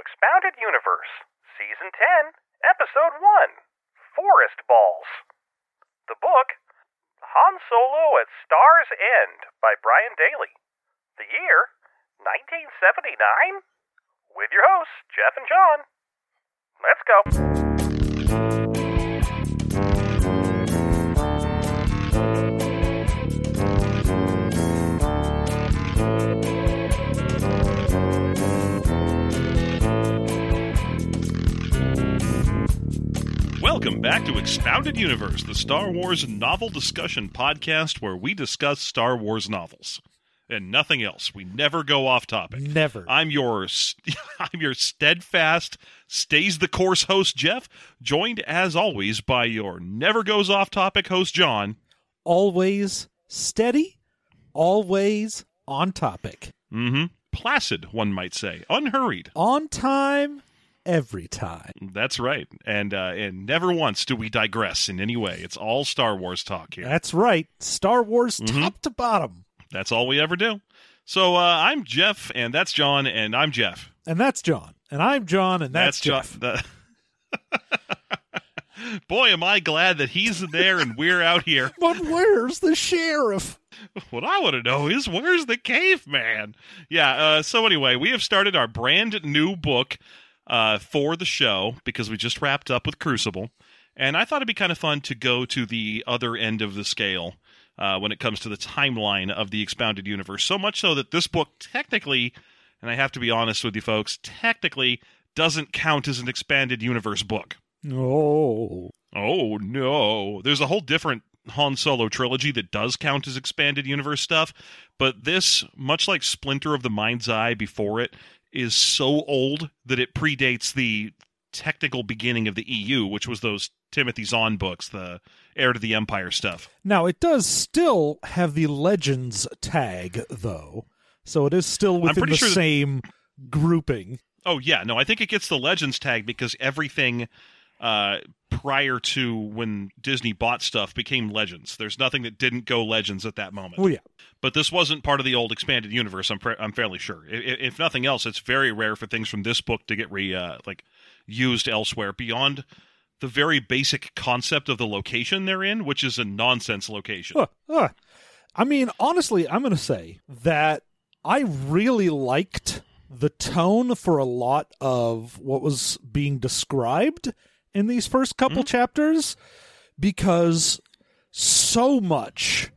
Expounded Universe, Season 10, Episode 1 Forest Balls. The book, Han Solo at Star's End by Brian Daley. The year, 1979? With your hosts, Jeff and John. Let's go. Welcome back to Expounded Universe, the Star Wars novel discussion podcast where we discuss Star Wars novels and nothing else. We never go off topic. Never. I'm your I'm your steadfast stays the course host Jeff, joined as always by your never goes off topic host John. always steady, always on topic, Mhm. Placid, one might say, unhurried. on time, every time. That's right. And uh, and never once do we digress in any way. It's all Star Wars talk here. That's right. Star Wars Mhm. top to bottom. That's all we ever do. So uh, I'm Jeff, and that's John, and I'm Jeff. And that's John. And I'm John, and that's, Jeff. John. the- Boy, am I glad that he's there and we're out here. But where's the sheriff? What I want to know is where's the caveman? Yeah. Uh, so anyway, we have started our brand new book uh, for the show because we just wrapped up with Crucible, and I thought it'd be kind of fun to go to the other end of the scale uh, when it comes to the timeline of the expounded universe. So much so that this book technically, and I have to be honest with you folks, technically doesn't count as an expanded universe book. Oh. Oh no. There's a whole different Han Solo trilogy that does count as expanded universe stuff, but this, much like Splinter of the Mind's Eye before it, is so old that it predates the technical beginning of the EU, which was those Timothy Zahn books, the Heir to the Empire stuff. Now, it does still have the Legends tag, though. So it is still within the sure that- same grouping. Oh yeah, no, I think it gets the Legends tag because everything uh, prior to when Disney bought stuff became Legends. There's nothing that didn't go Legends at that moment. Well, yeah. but this wasn't part of the old expanded universe. I'm pre- I'm fairly sure. I- i- If nothing else, it's very rare for things from this book to get re uh, like used elsewhere beyond the very basic concept of the location they're in, which is a nonsense location. Huh, huh. I mean, honestly, I'm going to say that I really liked the tone for a lot of what was being described in these first couple mm-hmm. chapters because so much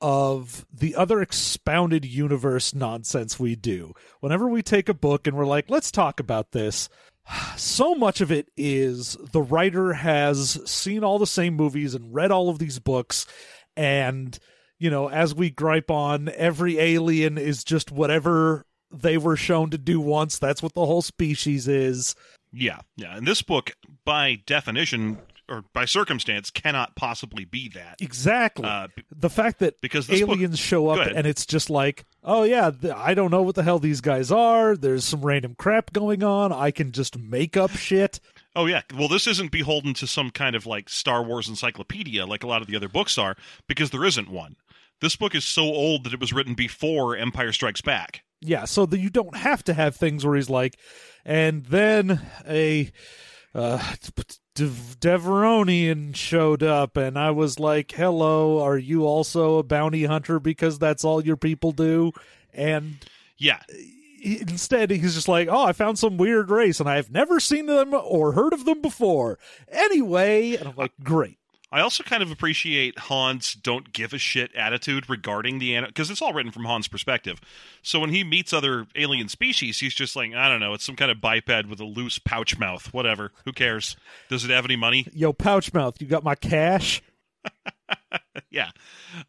of the other expounded universe nonsense we do. Whenever we take a book and we're like, let's talk about this, so much of it is the writer has seen all the same movies and read all of these books and you know as we gripe on every alien is just whatever they were shown to do once. That's what the whole species is Yeah, yeah. And this book, by definition or by circumstance, cannot possibly be that. exactly Uh, b- the fact that because this book- aliens show up and it's just like oh yeah th- i don't know what the hell these guys are there's some random crap going on i can just make up shit Oh yeah. Well, this isn't beholden to some kind of like Star Wars encyclopedia like a lot of the other books are because there isn't one. This book is so old that it was written before Empire Strikes Back. Yeah, so that you don't have to have things where he's like, and then a uh, Dev- Devaronian showed up, and I was like, "Hello, are you also a bounty hunter? Because that's all your people do." And Yeah. instead, he's just like, "Oh, I found some weird race, and I've never seen them or heard of them before." Anyway, and I'm like, "Great." I also kind of appreciate Han's don't give a shit attitude regarding the animal because it's all written from Han's perspective. So when he meets other alien species, he's just like, I don't know, it's some kind of biped with a loose pouch mouth. Whatever. Who cares? Does it have any money? Yo, pouch mouth, you got my cash? yeah,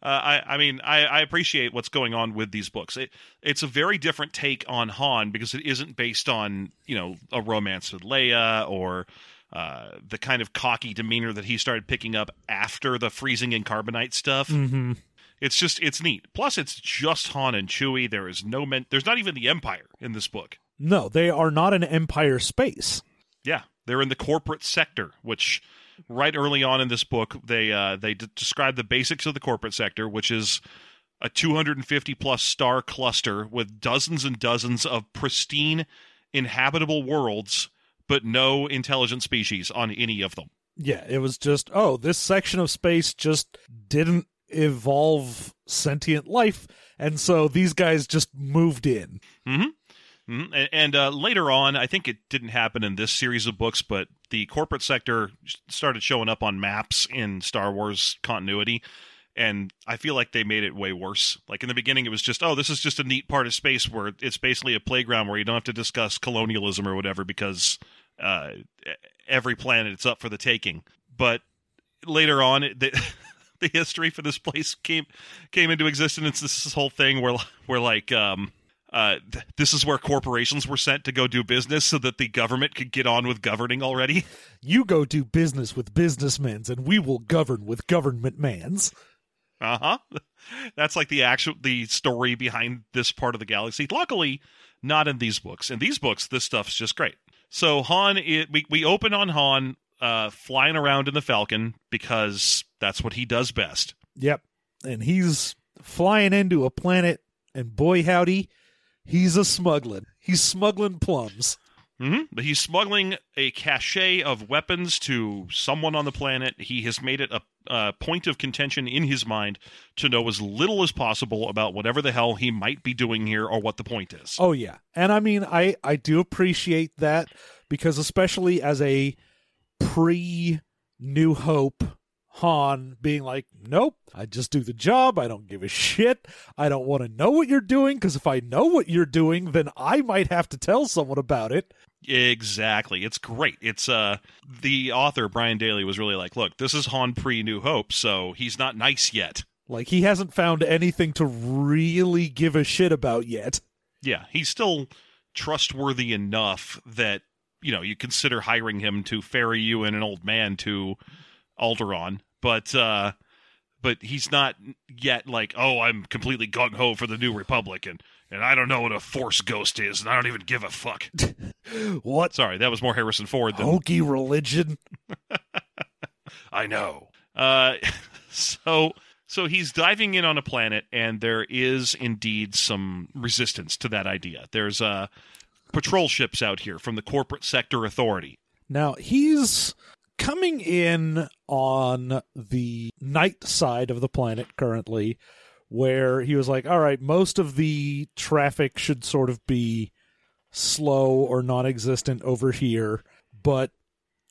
uh, I, I mean, I, I appreciate what's going on with these books. It, it's a very different take on Han because it isn't based on you know a romance with Leia or uh, the kind of cocky demeanor that he started picking up after the freezing and carbonite stuff. Mm-hmm. It's just it's neat. Plus, it's just Han and Chewie. There is no men. There's not even the Empire in this book. No, they are not an empire space. Yeah, they're in the corporate sector, which right early on in this book they uh, they d- describe the basics of the corporate sector, which is a 250 plus star cluster with dozens and dozens of pristine inhabitable worlds, but no intelligent species on any of them. Yeah, it was just, oh, this section of space just didn't evolve sentient life, and so these guys just moved in. Mhm. And, and uh, later on, I think it didn't happen in this series of books, but the corporate sector started showing up on maps in Star Wars continuity. And I feel like they made it way worse. Like in the beginning, it was just, oh, this is just a neat part of space where it's basically a playground where you don't have to discuss colonialism or whatever because uh, every planet it's up for the taking. But later on, the, the history for this place came came into existence. This, this whole thing where where like um, uh, th- this is where corporations were sent to go do business so that the government could get on with governing already. You go do business with businessmen's, and we will govern with government mans. Uh huh. That's like the actual the story behind this part of the galaxy. Luckily, not in these books. In these books, this stuff's just great. So Han, it, we we open on Han uh, flying around in the Falcon because that's what he does best. Yep. And he's flying into a planet, and boy, howdy, he's a smuggling. He's smuggling plums. Hmm But he's smuggling a cache of weapons to someone on the planet. He has made it a, a point of contention in his mind to know as little as possible about whatever the hell he might be doing here or what the point is. Oh yeah. And I mean I I do appreciate that because especially as a pre New Hope Han being like, "Nope, I just do the job. I don't give a shit. I don't want to know what you're doing because if I know what you're doing, then I might have to tell someone about it." Exactly. It's great. It's uh the author Brian Daley was really like, look, this is Han pre New Hope, so he's not nice yet. Like he hasn't found anything to really give a shit about yet. Yeah, he's still trustworthy enough that you know you consider hiring him to ferry you and an old man to Alderaan, but uh but he's not yet like, oh, I'm completely gung ho for the New Republic, and and I don't know what a Force Ghost is, and I don't even give a fuck. What Sorry, that was more Harrison Ford than hokey religion? I know. Uh, so so he's diving in on a planet, and there is indeed some resistance to that idea. There's uh, patrol ships out here from the corporate sector authority. Now he's coming in on the night side of the planet currently, where he was like, all right, most of the traffic should sort of be slow or non existent over here. But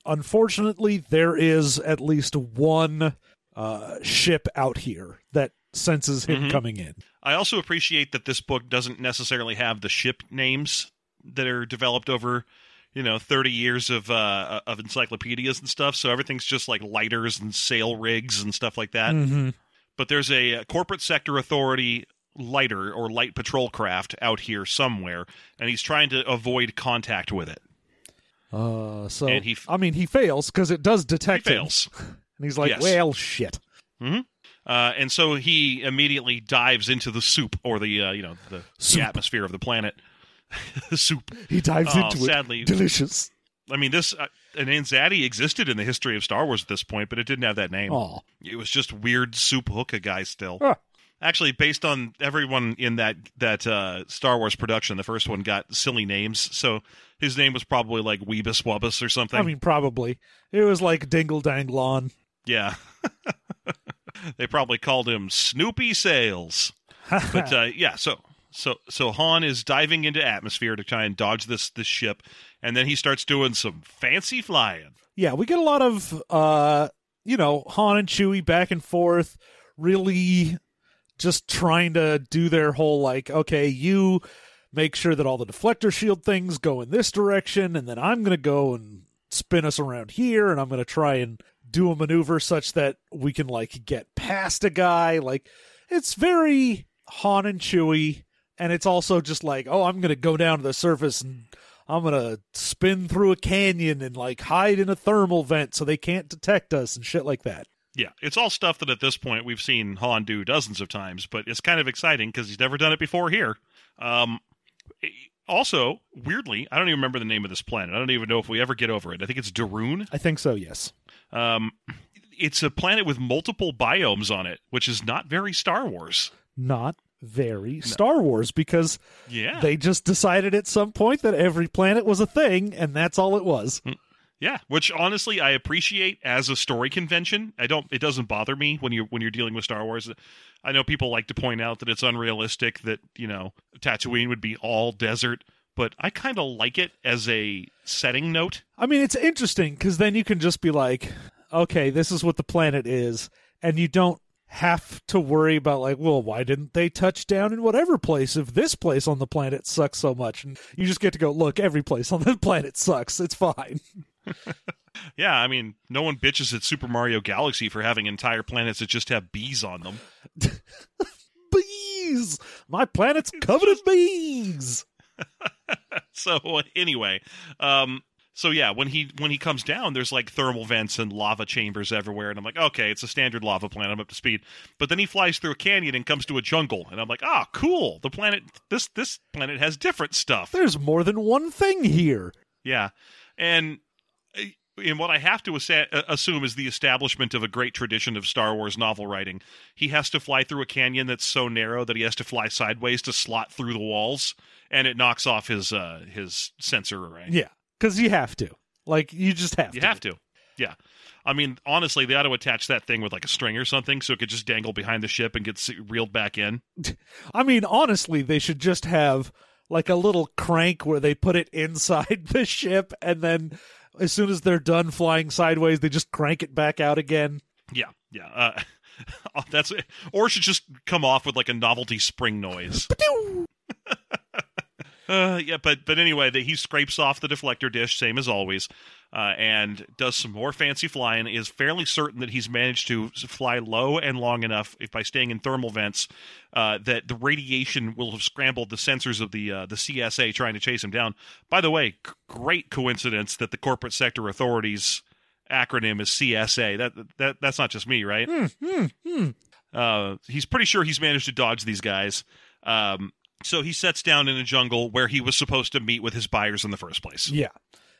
unfortunately, there is at least one uh, ship out here that senses him Mhm. coming in. I also appreciate that this book doesn't necessarily have the ship names that are developed over, you know, 30 years of uh, of encyclopedias and stuff. So everything's just like lighters and sail rigs and stuff like that. Mm-hmm. But there's a, uh corporate sector authority lighter or light patrol craft out here somewhere, and he's trying to avoid contact with it. Uh, so And he f- I mean, he fails because it does He detect him, fails. and he's like, Yes. "Well, shit." Uh, and so he immediately dives into the soup or the uh, you know the, the atmosphere of the planet. the soup. He dives Oh, into sadly, it. Delicious. I mean, this uh, an existed in the history of Star Wars at this point, but it didn't have that name. Aw. It was just weird soup hookah guy still. Ah. Actually, based on everyone in that that uh, Star Wars production, the first one got silly names. So his name was probably like Weebus Wubbus or something. I mean, probably. It was like Dingle Danglon. yeah. they probably called him Snoopy Sales. but uh, yeah, so so so Han is diving into atmosphere to try and dodge this this ship, and then he starts doing some fancy flying. yeah, we get a lot of, uh, you know, Han and Chewie back and forth, really just trying to do their whole, like, okay, you make sure that all the deflector shield things go in this direction, and then I'm going to go and spin us around here, and I'm going to try and do a maneuver such that we can, like, get past a guy. Like, it's very Han and Chewie, and it's also just like, oh, I'm going to go down to the surface and I'm gonna spin through a canyon and like hide in a thermal vent so they can't detect us and shit like that. Yeah, it's all stuff that at this point we've seen Han do dozens of times, but it's kind of exciting because he's never done it before here. Um, eh, also, weirdly, I don't even remember the name of this planet. I don't even know if we ever get over it. I think it's Duroon. I think so. Yes. Um, it's a planet with multiple biomes on it, which is not very Star Wars. Not very Star Wars because Yeah. they just decided at some point that every planet was a thing, and that's all it was. Mm. Yeah, which honestly I appreciate as a story convention. I don't it doesn't bother me when you when you're dealing with Star Wars. I know people like to point out that it's unrealistic that, you know, Tatooine would be all desert, but I kind of like it as a setting note. I mean, it's interesting because then you can just be like, okay, this is what the planet is, and you don't have to worry about like, well, why didn't they touch down in whatever place if this place on the planet sucks so much? And you just get to go, look, every place on the planet sucks. It's fine. Yeah, I mean, no one bitches at Super Mario Galaxy for having entire planets that just have bees on them. Bees! My planet's covered in bees! so anyway, um, so yeah, when he when he comes down, there's like thermal vents and lava chambers everywhere, and I'm like, okay, it's a standard lava planet. I'm up to speed. But then he flies through a canyon and comes to a jungle, and I'm like, ah, cool. The planet this this planet has different stuff. There's more than one thing here. Yeah, and uh, and what I have to assa- uh, assume is the establishment of a great tradition of Star Wars novel writing. He has to fly through a canyon that's so narrow that he has to fly sideways to slot through the walls, and it knocks off his uh, his sensor array. Yeah, because you have to. Like, you just have to. You to. have to. Yeah. I mean, honestly, they ought to attach that thing with like a string or something so it could just dangle behind the ship and get reeled back in. I mean, honestly, they should just have like a little crank where they put it inside the ship, and then as soon as they're done flying sideways, they just crank it back out again. Yeah. Yeah. Uh, that's it. Or it should just come off with like a novelty spring noise. Uh, yeah, but but anyway, that he scrapes off the deflector dish, same as always, uh, and does some more fancy flying. Is fairly certain that he's managed to fly low and long enough, if by staying in thermal vents, uh, that the radiation will have scrambled the sensors of the uh, the CSA trying to chase him down. By the way, c- great coincidence that the corporate sector authorities acronym is CSA. That that that's not just me, right? Hmm, hmm. Uh, he's pretty sure he's managed to dodge these guys. Um, so he sets down in a jungle where he was supposed to meet with his buyers in the first place. Yeah.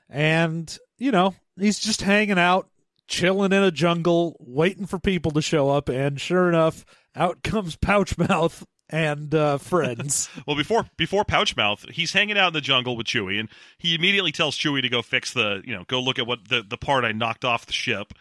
And, you know, he's just hanging out, chilling in a jungle, waiting for people to show up. And sure enough, out comes Pouchmouth and uh, friends. Well, before before Pouchmouth, he's hanging out in the jungle with Chewie, and he immediately tells Chewie to go fix the, you know, go look at what the the part I knocked off the ship.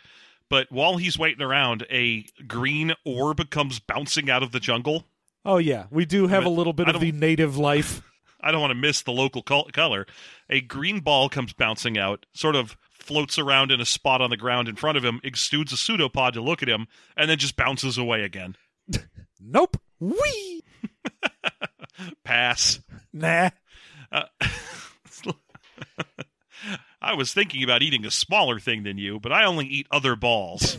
But while he's waiting around, a green orb comes bouncing out of the jungle. Oh, yeah. We do have a little bit of the native life. I don't want to miss the local col- color. A green ball comes bouncing out, sort of floats around in a spot on the ground in front of him, exudes a pseudopod to look at him, and then just bounces away again. Nope. Wee! Pass. Nah. Uh, I was thinking about eating a smaller thing than you, but I only eat other balls.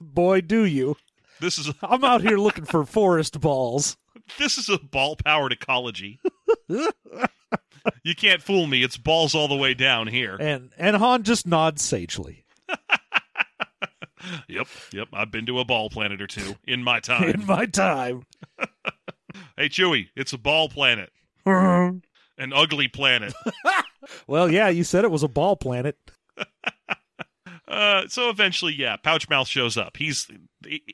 Boy, do you. This is I'm out here looking for forest balls. This is a ball powered ecology. you can't fool me. It's balls all the way down here. And and Han just nods sagely. Yep, yep. I've been to a ball planet or two in my time. In my time. hey, Chewie, it's a ball planet, an ugly planet. Well, yeah, you said it was a ball planet. Uh, so eventually, yeah, Pouchmouth shows up. He's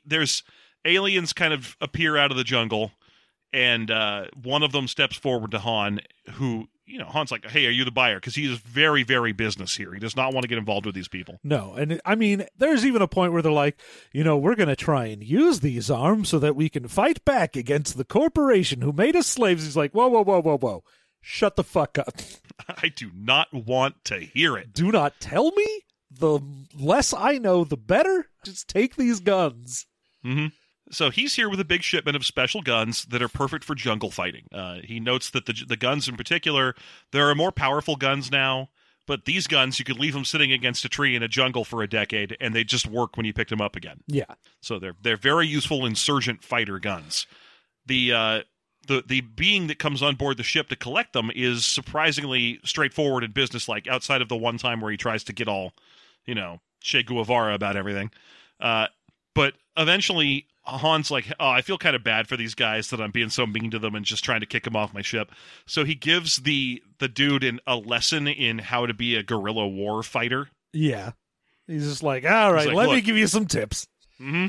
there's aliens kind of appear out of the jungle, and uh, one of them steps forward to Han, who you know Han's like, "Hey, are you the buyer?" Because he is very, very business here. He does not want to get involved with these people. No, and I mean, there's even a point where they're like, you know, we're going to try and use these arms so that we can fight back against the corporation who made us slaves. He's like, whoa, whoa, whoa, whoa, whoa. Shut the fuck up. I do not want to hear it. Do not tell me. The less I know, the better. Just take these guns. hmm So he's here with a big shipment of special guns that are perfect for jungle fighting. Uh, he notes that the the guns in particular, there are more powerful guns now, but these guns you could leave them sitting against a tree in a jungle for a decade, and they just work when you pick them up again. Yeah. So they're they're very useful insurgent fighter guns. The uh, the the being that comes on board the ship to collect them is surprisingly straightforward and businesslike. Outside of the one time where he tries to get all, you know, Che Guevara about everything. Uh, but eventually, Han's like, "Oh, I feel kind of bad for these guys that I'm being so mean to them and just trying to kick them off my ship." So he gives the the dude an, a lesson in how to be a guerrilla war fighter. Yeah. He's just like, all right, like, let me give you some tips. hmm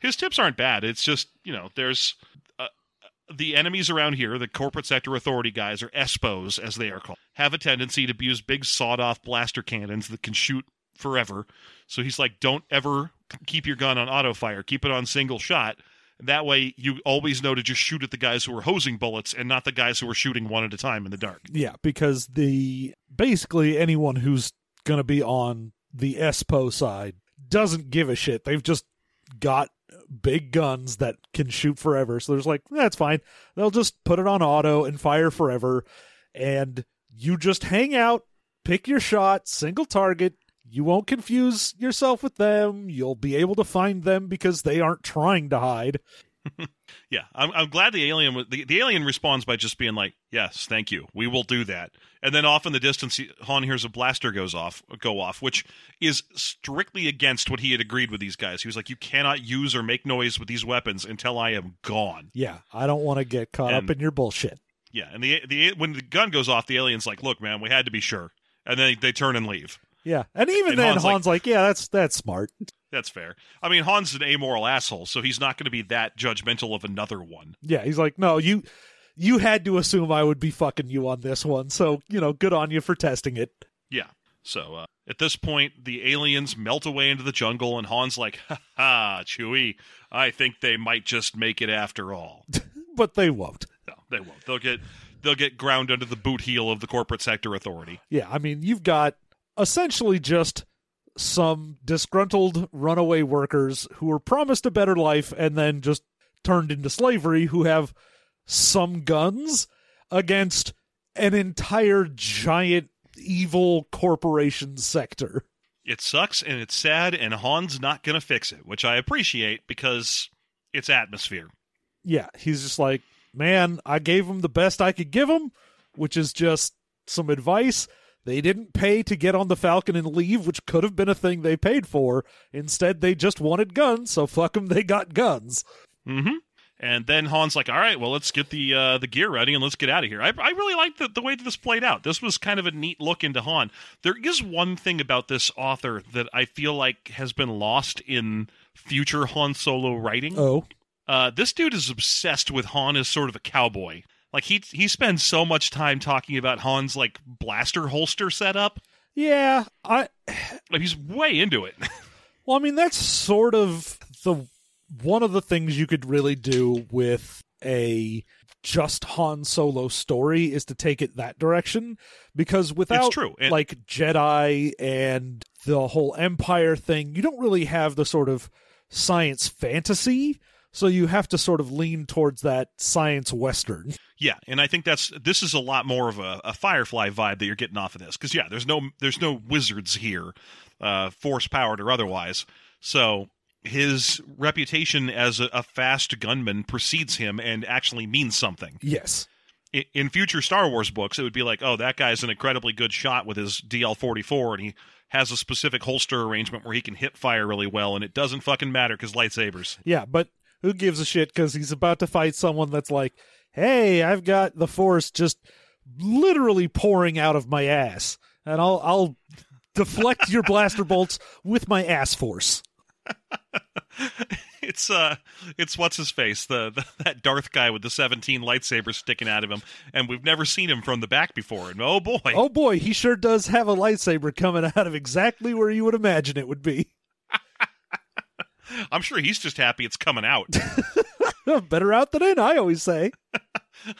His tips aren't bad. It's just you know there's a, the enemies around here, the corporate sector authority guys, or ESPOs as they are called, have a tendency to use big sawed off blaster cannons that can shoot forever. So he's like, don't ever keep your gun on auto fire, keep it on single shot. That way, you always know to just shoot at the guys who are hosing bullets and not the guys who are shooting one at a time in the dark. Yeah, because the basically anyone who's going to be on the ESPO side doesn't give a shit. They've just got big guns that can shoot forever. So there's like, that's fine. They'll just put it on auto and fire forever. And you just hang out, pick your shot, single target. You won't confuse yourself with them. You'll be able to find them because they aren't trying to hide. Yeah, I'm, I'm glad the alien was- the, the alien responds by just being like, "Yes, thank you, we will do that." And then off in the distance, Han hears a blaster goes off, go off, which is strictly against what he had agreed with these guys. He was like, "You cannot use or make noise with these weapons until I am gone." Yeah, I don't want to get caught And- up in your bullshit. Yeah, and the the when the gun goes off, the alien's like, "Look, man, we had to be sure," and then they, they turn and leave. Yeah, and even And then, Han's Han's, like- like, "Yeah, that's that's smart." That's fair. I mean, Han's an amoral asshole, so he's not going to be that judgmental of another one. Yeah, he's like, "No, you you had to assume I would be fucking you on this one, so you know, good on you for testing it." Yeah. So uh, at this point, the aliens melt away into the jungle, and Han's like, "Ha ha, Chewie, I think they might just make it after all." But they won't. No, they won't. They'll get they'll get ground under the boot heel of the corporate sector authority. Yeah, I mean, you've got essentially just some disgruntled runaway workers who were promised a better life and then just turned into slavery who have some guns against an entire giant evil corporation sector. It sucks and it's sad, and Han's not going to fix it, which I appreciate because it's atmosphere. Yeah, he's just like, man, I gave him the best I could give him, which is just some advice. They didn't pay to get on the Falcon and leave, which could have been a thing they paid for. Instead, they just wanted guns, so fuck them, they got guns. Mm-hmm. And then Han's like, "All right, well, let's get the uh, the gear ready and let's get out of here." I, I really like the, the way that this played out. This was kind of a neat look into Han. There is one thing about this author that I feel like has been lost in future Han Solo writing. Oh, Uh, this dude is obsessed with Han as sort of a cowboy. Like he he spends so much time talking about Han's like blaster holster setup. yeah. I Like he's way into it. well, I mean, that's sort of the one of the things you could really do with a just Han Solo story is to take it that direction because without true. Like Jedi and the whole Empire thing, you don't really have the sort of science fantasy. So you have to sort of lean towards that science western. Yeah, and I think that's this is a lot more of a, a Firefly vibe that you're getting off of this because yeah, there's no there's no wizards here, uh, force powered or otherwise. So his reputation as a, a fast gunman precedes him and actually means something. Yes. In, in future Star Wars books, it would be like, oh, that guy's an incredibly good shot with his DL44, and he has a specific holster arrangement where he can hit fire really well, and it doesn't fucking matter because lightsabers. Yeah, but who gives a shit because he's about to fight someone that's like, hey, I've got the force just literally pouring out of my ass, and I'll I'll deflect your blaster bolts with my ass force. it's uh it's what's his face the, the that darth guy with the 17 lightsabers sticking out of him and we've never seen him from the back before and oh boy Oh boy, he sure does have a lightsaber coming out of exactly where you would imagine it would be. I'm sure he's just happy it's coming out Better out than in, I always say.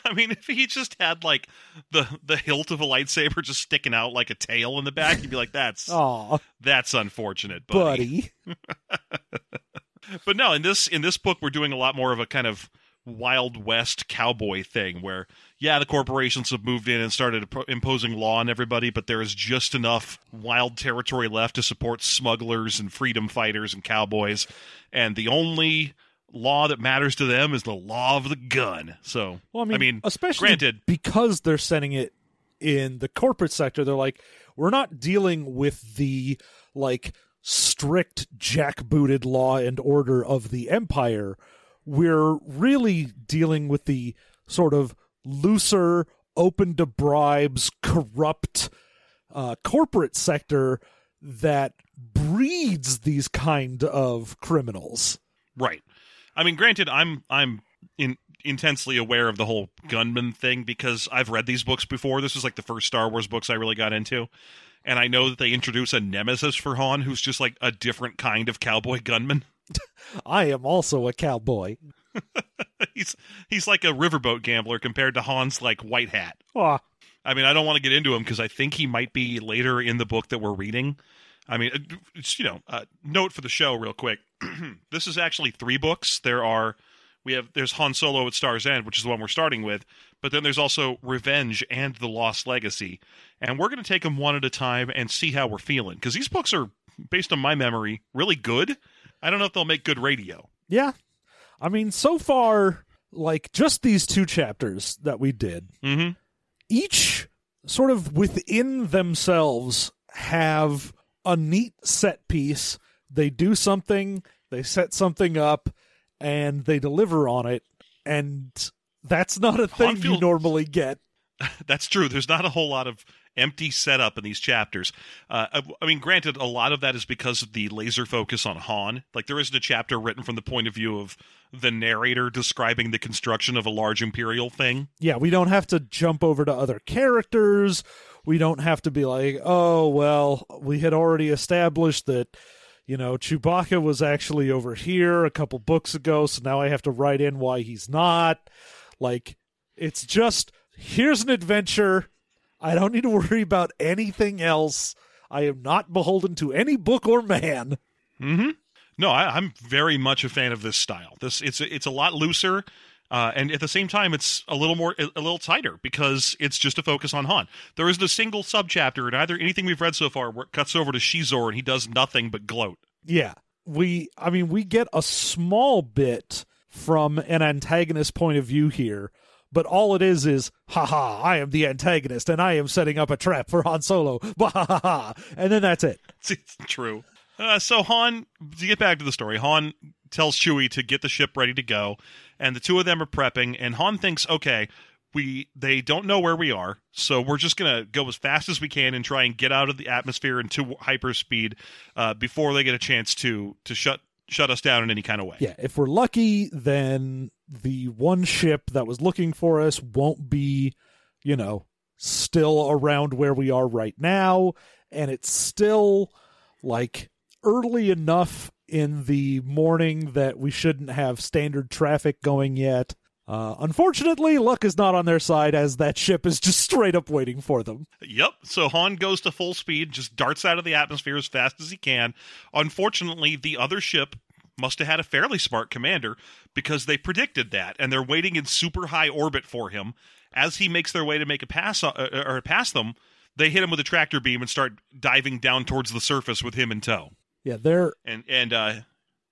i mean if he just had like the the hilt of a lightsaber just sticking out like a tail in the back you'd be like that's Aw, that's unfortunate buddy. buddy. but no in this in this book we're doing a lot more of a kind of wild west cowboy thing where yeah the corporations have moved in and started imposing law on everybody but there is just enough wild territory left to support smugglers and freedom fighters and cowboys and the only law that matters to them is the law of the gun so Well, I mean, especially granted because they're sending it in the corporate sector, they're like, we're not dealing with the like strict jackbooted law and order of the empire. We're really dealing with the sort of looser, open to bribes, corrupt uh, corporate sector that breeds these kind of criminals. Right. I mean, granted, I'm I'm in intensely aware of the whole gunman thing because I've read these books before. This was like the first Star Wars books I really got into. And I know that they introduce a nemesis for Han who's just like a different kind of cowboy gunman. I am also a cowboy. he's he's like a riverboat gambler compared to Han's like white hat. Aw. I mean, I don't want to get into him because I think he might be later in the book that we're reading. I mean, it's you know, uh, note for the show real quick. this is actually three books. There are we have there's Han Solo at Star's End, which is the one we're starting with, but then there's also Revenge and The Lost Legacy, and we're going to take them one at a time and see how we're feeling because these books are, based on my memory, really good. I don't know if they'll make good radio. Yeah. I mean, so far, like just these two chapters that we did, Mm-hmm. each sort of within themselves have a neat set piece. They do something, they set something up, and they deliver on it. And that's not a thing you normally get. That's true. There's not a whole lot of empty setup in these chapters. Uh, I, I mean, granted, a lot of that is because of the laser focus on Han. Like, there isn't a chapter written from the point of view of the narrator describing the construction of a large Imperial thing. Yeah, we don't have to jump over to other characters. We don't have to be like, oh, well, we had already established that, you know, Chewbacca was actually over here a couple books ago, so now I have to write in why he's not. Like, it's just, here's an adventure. I don't need to worry about anything else. I am not beholden to any book or man. Mm-hmm. No, I, I'm very much a fan of this style. This it's it's a lot looser, uh, and at the same time, it's a little more a little tighter because it's just a focus on Han. There isn't a single subchapter in either anything we've read so far where it cuts over to Xizor and he does nothing but gloat. Yeah. We I mean we get a small bit from an antagonist point of view here, but all it is is haha, I am the antagonist and I am setting up a trap for Han Solo. Bah, ha, ha, ha. And then that's it. It's true. Uh, so Han, to get back to the story, Han tells Chewie to get the ship ready to go, and the two of them are prepping. And Han thinks, okay, we they don't know where we are, so we're just gonna go as fast as we can and try and get out of the atmosphere into hyperspeed uh, before they get a chance to to shut shut us down in any kind of way. Yeah, if we're lucky, then the one ship that was looking for us won't be, you know, still around where we are right now, and it's still like early enough in the morning that we shouldn't have standard traffic going yet. Uh, unfortunately, luck is not on their side as that ship is just straight up waiting for them. Yep. So Han goes to full speed, just darts out of the atmosphere as fast as he can. Unfortunately, the other ship must have had a fairly smart commander because they predicted that, and they're waiting in super high orbit for him. As he makes their way to make a pass uh, or pass them, they hit him with a tractor beam and start diving down towards the surface with him in tow. Yeah, they're And and uh,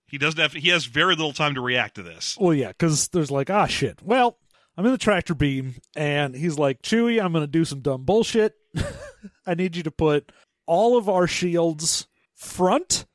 he doesn't have he has very little time to react to this. Well, yeah, because there's like, ah, shit. Well, I'm in the tractor beam, and he's like, Chewie, I'm going to do some dumb bullshit. I need you to put all of our shields front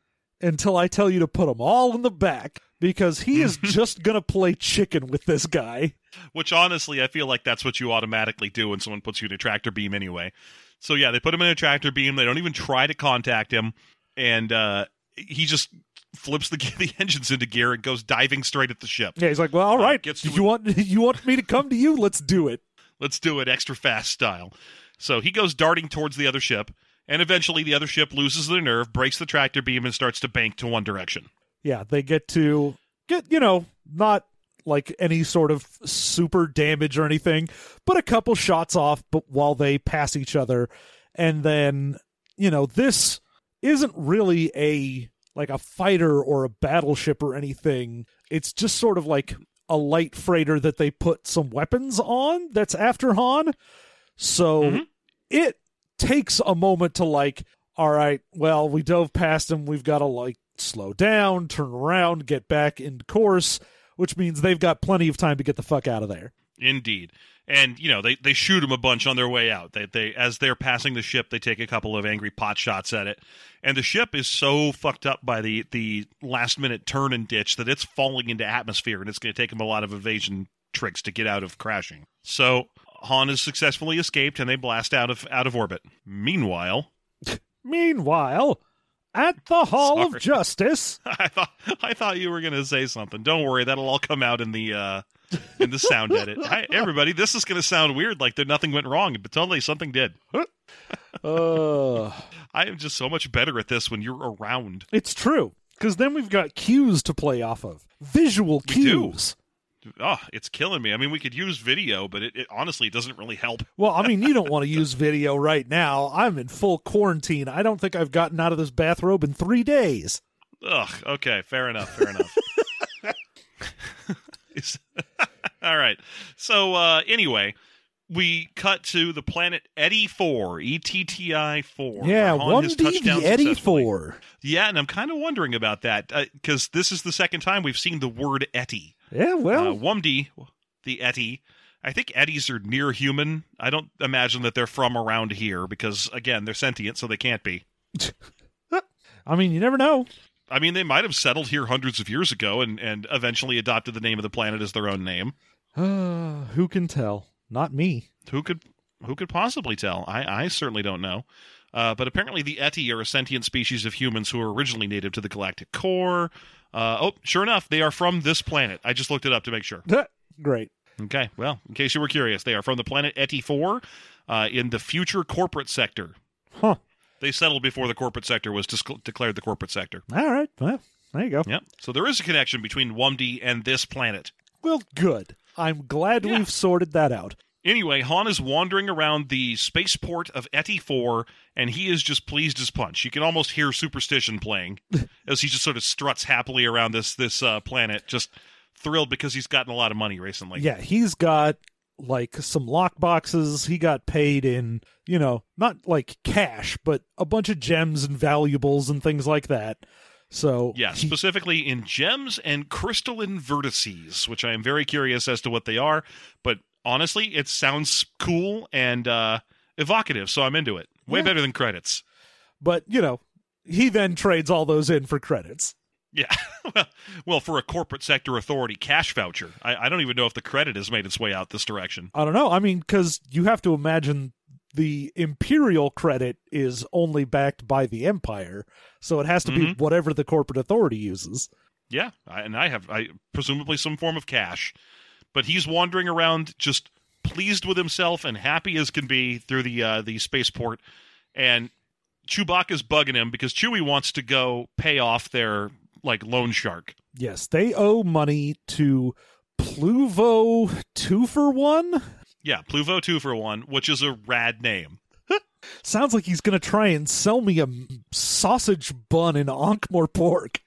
until I tell you to put them all in the back because he is just going to play chicken with this guy. Which honestly, I feel like that's what you automatically do when someone puts you in a tractor beam anyway. So yeah, they put him in a tractor beam. They don't even try to contact him, and uh, he just flips the the engines into gear and goes diving straight at the ship. Yeah, he's like, well, all Uh, right. to you want you want me to come to you? Let's do it. Let's do it extra fast style. So he goes darting towards the other ship, and eventually the other ship loses their nerve, breaks the tractor beam, and starts to bank to one direction. Yeah, they get to get you know not like any sort of super damage or anything, but a couple shots off. But while they pass each other, and then you know this isn't really a like a fighter or a battleship or anything. It's just sort of like a light freighter that they put some weapons on. That's after Han, so Mhm. it takes a moment to like. All right, well, we dove past him. We've got to like slow down, turn around, get back in course, which means they've got plenty of time to get the fuck out of there. Indeed. And you know they, they shoot him a bunch on their way out. They they as they're passing the ship, they take a couple of angry pot shots at it, and the ship is so fucked up by the the last minute turn and ditch that it's falling into atmosphere, and it's going to take them a lot of evasion tricks to get out of crashing. So Han has successfully escaped, and they blast out of out of orbit. Meanwhile, Meanwhile, at the Hall Sorry. of Justice, I thought I thought you were going to say something. Don't worry, that'll all come out in the uh, in the sound edit. Hi, everybody, this is going to sound weird, like that nothing went wrong, but totally something did. Uh, I am just so much better at this when you're around. it's true. Because then we've got cues to play off of. Visual We do. cues. Oh, it's killing me. I mean, we could use video, but it, it honestly doesn't really help. Well, I mean, you don't want to use video right now. I'm in full quarantine. I don't think I've gotten out of this bathrobe in three days. Ugh. Okay. Fair enough. Fair enough. All right. So uh, anyway, we cut to the planet Etti Four, E T T I Four. yeah, one D the Etti. Four. Yeah, and I'm kind of wondering about that because this is the second time we've seen the word Etti. Yeah, well, uh, Wumdi, the Etti. I think Ettis are near human. I don't imagine that they're from around here because, again, they're sentient, so they can't be. I mean, you never know. I mean, they might have settled here hundreds of years ago and, and eventually adopted the name of the planet as their own name. Uh, who can tell? Not me. Who could who could possibly tell? I, I certainly don't know. Uh, but apparently, the Etti are a sentient species of humans who were originally native to the galactic core. Uh, oh, sure enough, they are from this planet. I just looked it up to make sure. Great. Okay, well, in case you were curious, they are from the planet Etti 4 uh, in the future corporate sector. Huh. They settled before the corporate sector was declared the corporate sector. All right. Well, there you go. Yep. So there is a connection between Wumdi and this planet. Well, good. I'm glad Yeah. we've sorted that out. Anyway, Han is wandering around the spaceport of Etti 4, and he is just pleased as punch. You can almost hear Superstition playing as he just sort of struts happily around this this uh, planet, just thrilled because he's gotten a lot of money recently. Yeah, he's got like some lock boxes. He got paid in, you know, not like cash, but a bunch of gems and valuables and things like that. So Yeah, he- specifically in gems and crystalline vertices, which I am very curious as to what they are. But honestly, it sounds cool and uh, evocative, so I'm into it. Way Yeah. better than credits. but you know, he then trades all those in for credits. Yeah. well, well, for a corporate sector authority cash voucher, I, I don't even know if the credit has made its way out this direction. I don't know. I mean, because you have to imagine the imperial credit is only backed by the empire, so it has to be Mhm. whatever the corporate authority uses. Yeah, I, and I have I presumably some form of cash, but he's wandering around just pleased with himself and happy as can be through the uh, the spaceport, and Chewbacca's bugging him because Chewie wants to go pay off their like loan shark. Yes, they owe money to Ploovo two for one. Yeah, Ploovo two for one, which is a rad name. Sounds like he's going to try and sell me a sausage bun in Ankh-Morpork.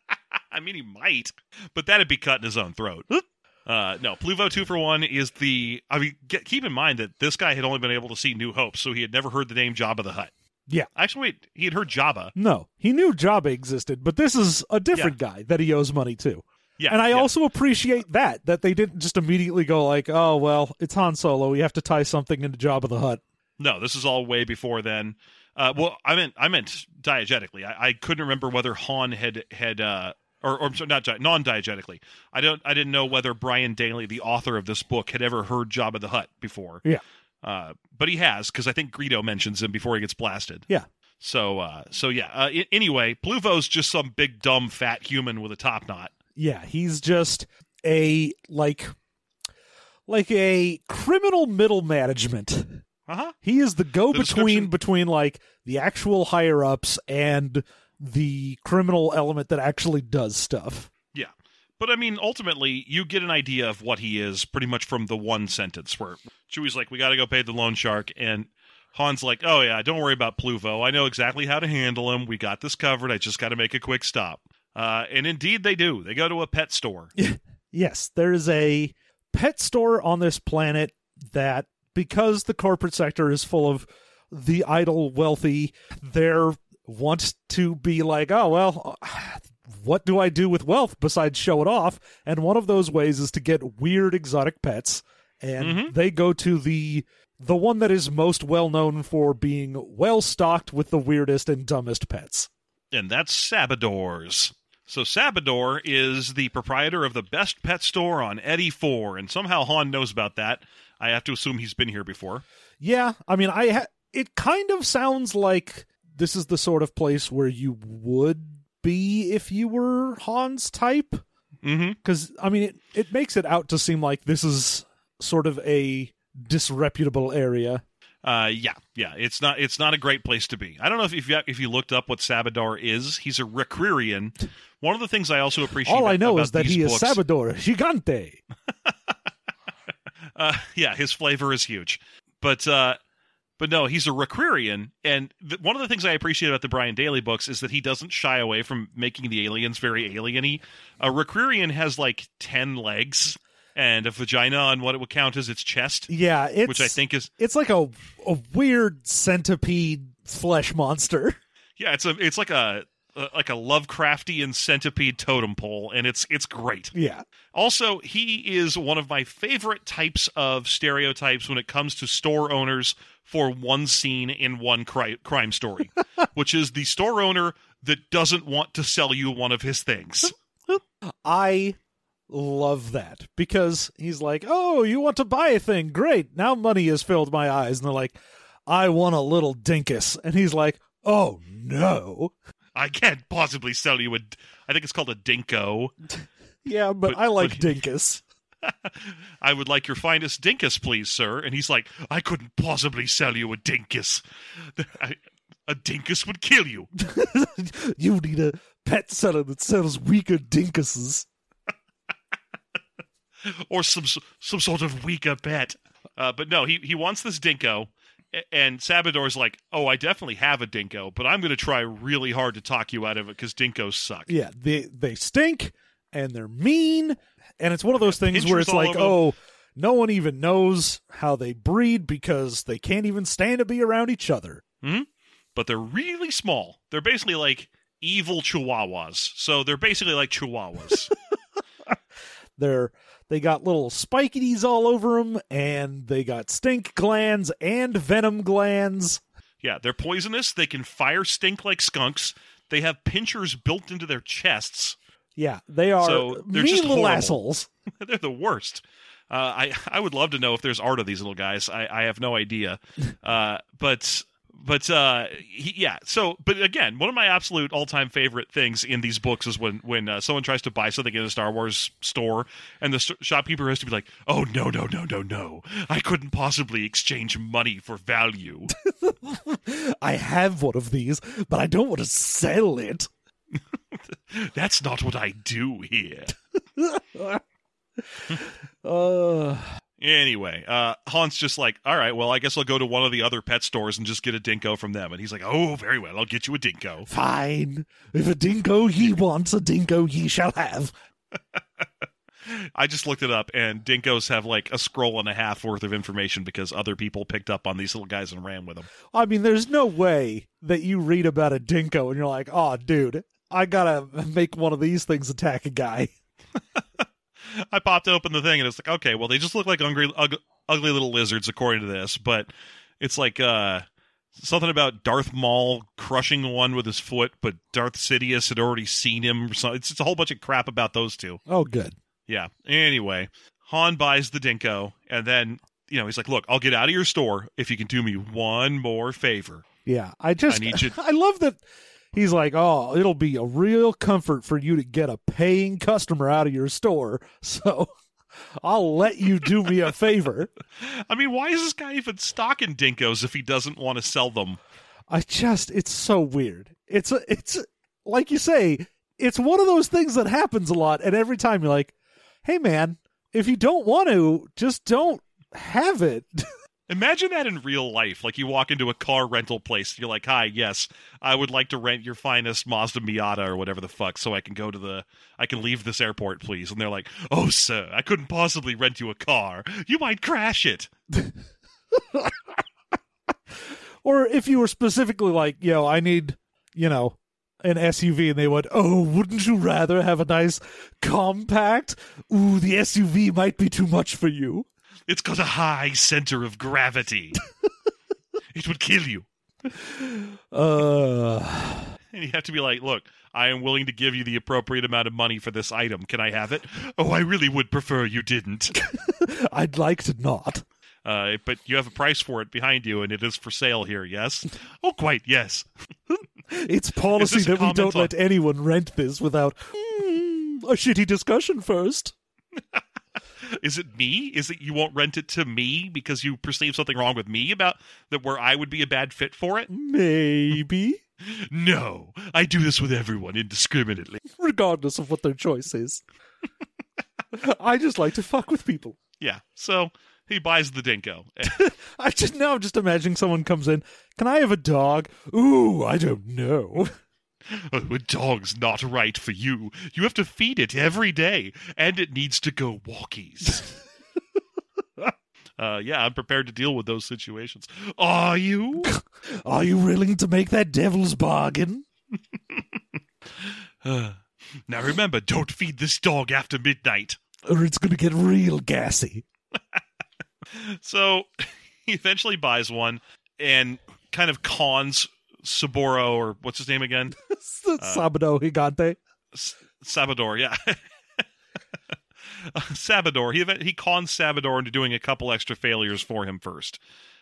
I mean, he might, but that'd be cutting his own throat. Uh, no, Ploovo two for one is the. I mean, get, keep in mind that this guy had only been able to see New Hope, so he had never heard the name Jabba the Hutt. Yeah. Actually, wait, he had heard Jabba. No, he knew Jabba existed, but this is a different guy that he owes money to. Yeah, and I yeah. also appreciate that that they didn't just immediately go like, "Oh well, it's Han Solo. We have to tie something into Jabba the Hutt." no, this is all way before then. Uh, well, I meant I meant diegetically. I, I couldn't remember whether Han had had uh, or, or sorry, not non diegetically. I don't. I didn't know whether Brian Daley, the author of this book, had ever heard Jabba the Hutt before. Yeah. Uh, but he has because I think Greedo mentions him before he gets blasted. Yeah. So, uh, so yeah. Uh, I- anyway, Ploovo's just some big dumb fat human with a top knot. Yeah, he's just a like like a criminal middle management. Uh huh. He is the go between description- between like the actual higher ups and the criminal element that actually does stuff. Yeah. But I mean, ultimately, you get an idea of what he is pretty much from the one sentence where Chewie's like, "We got to go pay the loan shark," and Han's like, "Oh yeah, don't worry about Ploovo. I know exactly how to handle him. We got this covered. I just got to make a quick stop." Uh, and indeed, they do. They go to a pet store. Yes, there is a pet store on this planet that because the corporate sector is full of the idle wealthy, there wants to be like, oh well, what do I do with wealth besides show it off? And one of those ways is to get weird exotic pets, and Mhm. they go to the the one that is most well known for being well stocked with the weirdest and dumbest pets. and that's Sabodor's. So Sabodor is the proprietor of the best pet store on Etti Four, and somehow Han knows about that. I have to assume he's been here before. Yeah, I mean, I ha- it kind of sounds like this is the sort of place where you would be if you were Han's type. Mm-hmm. because I mean, it, it makes it out to seem like this is sort of a disreputable area. Uh, yeah, yeah. It's not. It's not a great place to be. I don't know if if you, if you looked up what Sabodor is. He's a Requirian. One of the things I also appreciate. All I know is that he is books, Sabador Gigante. Uh, yeah, his flavor is huge, but uh, but no, he's a Requirian, and th- one of the things I appreciate about the Brian Daley books is that he doesn't shy away from making the aliens very alieny. A Requirian has like ten legs and a vagina on what it would count as its chest, Yeah, it's which I think is it's like a a weird centipede flesh monster. yeah, it's a it's like a, a like a Lovecraftian centipede totem pole, and it's it's great. Yeah, Also, he is one of my favorite types of stereotypes when it comes to store owners for one scene in one cri- crime story, which is the store owner that doesn't want to sell you one of his things. I love that because he's like, "Oh, you want to buy a thing? Great! Now money has filled my eyes." And they're like, "I want a little dinkus," and he's like, "Oh no." I can't possibly sell you a. I think it's called a dinko. Yeah, but, But- I like but- dinkus. I would like your finest dinkus, please, sir. And he's like, I couldn't possibly sell you a dinkus. I- A dinkus would kill you. you need a pet seller that sells weaker dinkuses. or some some sort of weaker pet. Uh, but no, he he wants this dinko, and Sabodor's like, "Oh, I definitely have a dinko, but I'm going to try really hard to talk you out of it because dinkos suck." Yeah, they they stink and they're mean, and it's one of those things where it's like, oh, no one even knows how they breed because they can't even stand to be around each other. Mm-hmm. But they're really small. They're basically like evil chihuahuas. So they're basically like chihuahuas. They're they got little spikities all over them, and they got stink glands and venom glands. yeah, they're poisonous. They can fire stink like skunks. They have pinchers built into their chests. Yeah, they are So, they're mean just little horrible. assholes. they're the worst. Uh, I I would love to know if there's art of these little guys. I, I have no idea. Uh, but but uh, he, yeah. So but again, one of my absolute all time favorite things in these books is when when uh, someone tries to buy something in a Star Wars store and the s- shopkeeper has to be like, "Oh no no no no no! I couldn't possibly exchange money for value." I have one of these, but I don't want to sell it. That's not what I do here. Uh, Anyway, uh, Han's just like, all right, well, I guess I'll go to one of the other pet stores and just get a dinko from them. And he's like, oh, very well, I'll get you a dinko. fine. If a Dinko he wants, a Dinko he shall have. I just looked it up, and dinkos have like a scroll and a half worth of information because other people picked up on these little guys and ran with them. I mean, there's no way that you read about a Dinko and you're like, oh, dude, I gotta make one of these things attack a guy. I popped open the thing, and it's like, okay, well, they just look like ugly, ugly, little lizards according to this, but it's like uh, something about Darth Maul crushing one with his foot, but Darth Sidious had already seen him. Or something. It's, it's a whole bunch of crap about those two. Oh, good. Yeah. Anyway, Han buys the Dinko, and then you know he's like, "Look, I'll get out of your store if you can do me one more favor." Yeah, I just I need you- I love that he's like, "Oh, it'll be a real comfort for you to get a paying customer out of your store." So, I'll let you do me a favor. I mean, why is this guy even stocking Dinkos if he doesn't want to sell them? I just it's so weird. It's a, it's like you say, it's one of those things that happens a lot and every time you're like, "Hey man, if you don't want to, just don't have it." Imagine that in real life. Like you walk into a car rental place, you're like, "Hi, yes, I would like to rent your finest Mazda Miata or whatever the fuck, so I can go to the, I can leave this airport, please." And they're like, "Oh, sir, I couldn't possibly rent you a car. You might crash it." or if you were specifically like, "Yo, I need, you know, an SUV," and they went, "Oh, wouldn't you rather have a nice compact? Ooh, the SUV might be too much for you." It's got a high center of gravity. it would kill you. Uh, And you have to be like, look, I am willing to give you the appropriate amount of money for this item. Can I have it? Oh, I really would prefer you didn't. I'd like to not. Uh, but you have a price for it behind you, and it is for sale here, yes? Oh, quite, yes. It's policy Is this a that we don't on- let anyone rent this without. "Mm, a shitty discussion first. Is it me? Is it you won't rent it to me because you perceive something wrong with me about that where I would be a bad fit for it? Maybe. No, I do this with everyone indiscriminately. Regardless of what their choice is. I just like to fuck with people. Yeah, so he buys the dinko. I just now I'm just imagining someone comes in. Can I have a dog? Ooh, I don't know. Oh, a dog's not right for you. You have to feed it every day, and it needs to go walkies. uh, yeah, I'm prepared to deal with those situations. Are you? Are you willing to make that devil's bargain? Uh, now remember, don't feed this dog after midnight. Or it's gonna get real gassy. So he eventually buys one and kind of cons Saboro, or what's his name again? Sabado Higante. S- Sabodor, yeah. Sabodor. He he cons Sabodor into doing a couple extra failures for him first.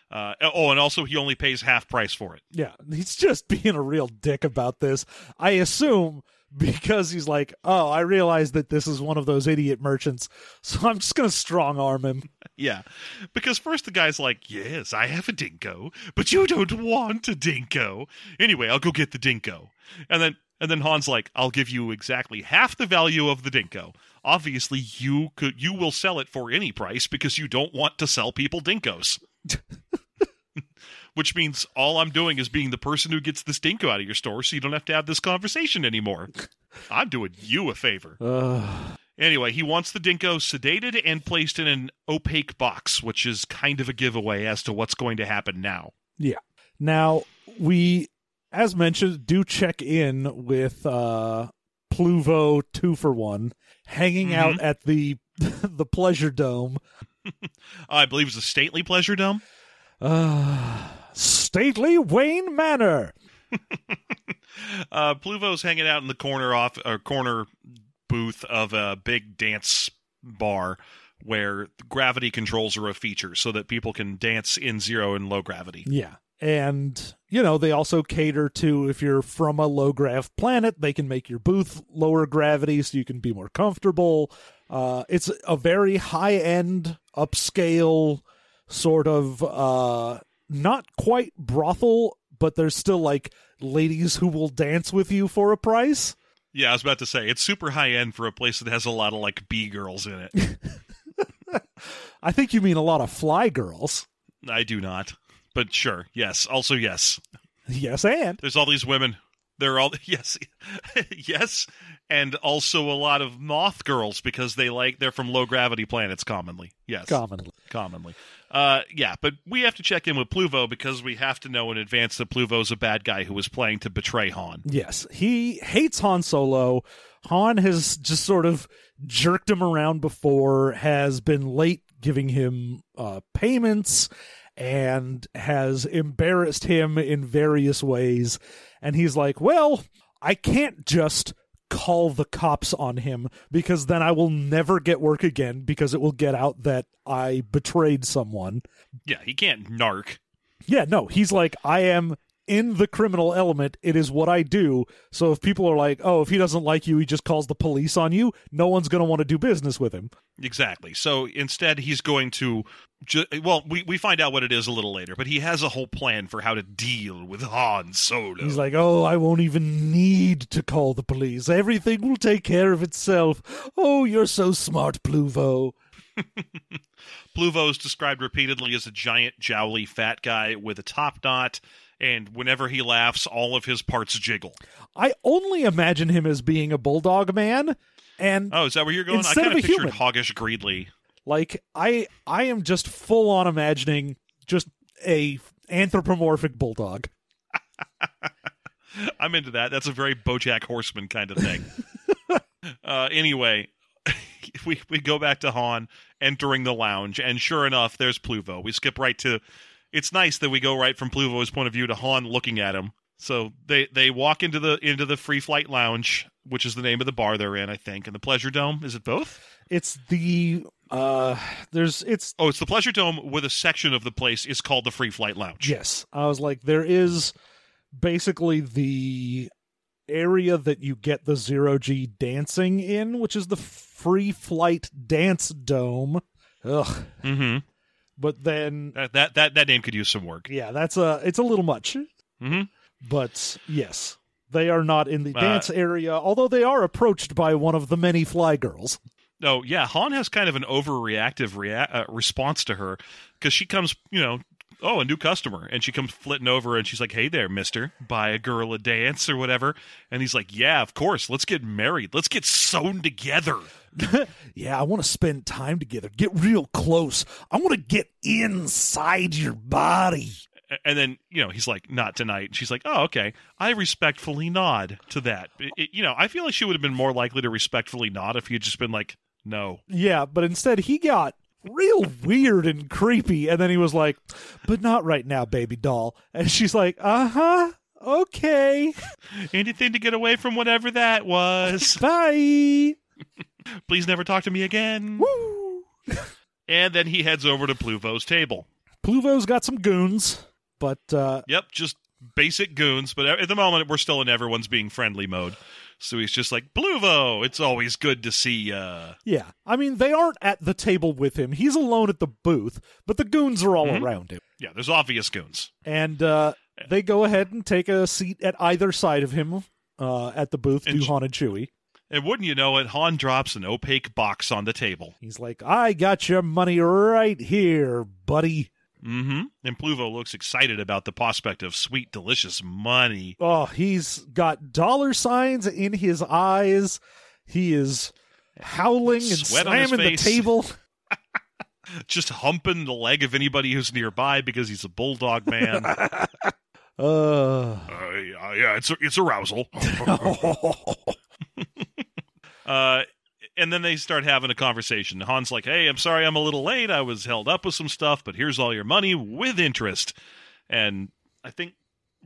Uh, oh, and also he only pays half price for it. Yeah, he's just being a real dick about this. I assume because he's like, oh, I realize that this is one of those idiot merchants, so I'm just gonna strong arm him. Yeah, because first the guy's like, "Yes, I have a dinko, but you don't want a dinko. Anyway, I'll go get the dinko." And then and then Han's like, "I'll give you exactly half the value of the dinko. Obviously, you could you will sell it for any price because you don't want to sell people dinkos." Which means all I'm doing is being the person who gets the dinko out of your store so you don't have to have this conversation anymore. I'm doing you a favor. Uh, Anyway, he wants the dinko sedated and placed in an opaque box, which is kind of a giveaway as to what's going to happen now. Yeah. Now we, as mentioned, do check in with uh, Ploovo two for one, hanging out at the the Pleasure Dome. I believe it's a stately pleasure dome. Uh, stately Wayne Manor. Uh, Ploovo's hanging out in the corner off or corner booth of a big dance bar where gravity controls are a feature so that people can dance in zero and low gravity. Yeah. And, you know, they also cater to if you're from a low grav planet, they can make your booth lower gravity so you can be more comfortable. Uh, it's a very high end, upscale sort of, uh, not quite brothel, but there's still like ladies who will dance with you for a price. Yeah, I was about to say it's super high end for a place that has a lot of like B girls in it. I think you mean a lot of fly girls. I do not. But sure, yes. Also yes. Yes, and There's all these women. They're all yes, yes, and also a lot of moth girls because they like they're from low gravity planets commonly. Yes, commonly. commonly. Uh, yeah, but we have to check in with Ploovo because we have to know in advance that Ploovo's a bad guy who was playing to betray Han. Yes, he hates Han Solo. Han has just sort of jerked him around before, has been late giving him uh, payments, and has embarrassed him in various ways. And he's like, Well, I can't just call the cops on him because then I will never get work again because it will get out that I betrayed someone. Yeah, he can't narc. Yeah, no, he's like, I am in the criminal element. It is what I do. So if people are like, oh, if he doesn't like you, he just calls the police on you, no one's going to want to do business with him. Exactly. So instead, he's going to. Ju- well, we, we find out what it is a little later, but he has a whole plan for how to deal with Han Solo. He's like, oh, I won't even need to call the police. Everything will take care of itself. Oh, you're so smart, Ploovo. Ploovo is described repeatedly as a giant, jowly, fat guy with a top knot, and whenever he laughs, all of his parts jiggle. I only imagine him as being a bulldog man. And Oh, is that where you're going? Instead I kind of pictured human. hoggish Greedly. Like I I am just full on imagining just a anthropomorphic bulldog. I'm into that. That's a very BoJack Horseman kind of thing. uh, anyway, we we go back to Han entering the lounge, and sure enough, there's Ploovo. We skip right to. It's nice that we go right from Ploovo's point of view to Han looking at him. So they they walk into the into the free flight lounge, which is the name of the bar they're in, I think, and the Pleasure Dome. Is it both? It's the uh there's it's Oh, it's the Pleasure Dome with a section of the place is called the Free Flight Lounge. yes. I was like there is basically the area that you get the zero G dancing in, which is the free flight dance dome. Ugh. Mm-hmm. But then, That, that that that name could use some work. yeah, that's a it's a little much. Mm-hmm. But yes, they are not in the Uh, dance area, although they are approached by one of the many fly girls. No, yeah, Han has kind of an overreactive rea- uh, response to her because she comes, you know, oh, a new customer, and she comes flitting over and she's like, "Hey there, Mister, buy a girl a dance or whatever," and he's like, "Yeah, of course, let's get married, let's get sewn together." Yeah, I want to spend time together, get real close. I want to get inside your body. And then, you know, he's like, not tonight. And she's like, oh, okay. I respectfully nod to that. It- it- you know, I feel like she would have been more likely to respectfully nod if he had just been like, no. Yeah, but instead he got real weird and creepy, and then he was like, "But not right now, baby doll." And she's like, "Uh huh, okay, Anything to get away from whatever that was. bye." Please never talk to me again. Woo. And then he heads over to Ploovo's table. Ploovo's got some goons, but uh, Yep, just basic goons. But at the moment, we're still in everyone's being friendly mode. So he's just like, Ploovo, it's always good to see ya. yeah, I mean they aren't at the table with him. He's alone at the booth, but the goons are all Mhm. around him. Yeah, there's obvious goons. and uh, they go ahead and take a seat at either side of him uh, at the booth, And do Han and Chewie. And wouldn't you know it, Han drops an opaque box on the table. He's like, "I got your money right here, buddy." Mm-hmm. And Ploovo looks excited about the prospect of sweet, delicious money. Oh, he's got dollar signs in his eyes. He is howling and Sweat slamming the table. Just humping the leg of anybody who's nearby because he's a bulldog man. uh, Uh, yeah, yeah, it's it's arousal. Uh, and then they start having a conversation. Han's like, "Hey, I'm sorry, I'm a little late. I was held up with some stuff, but here's all your money with interest." And I think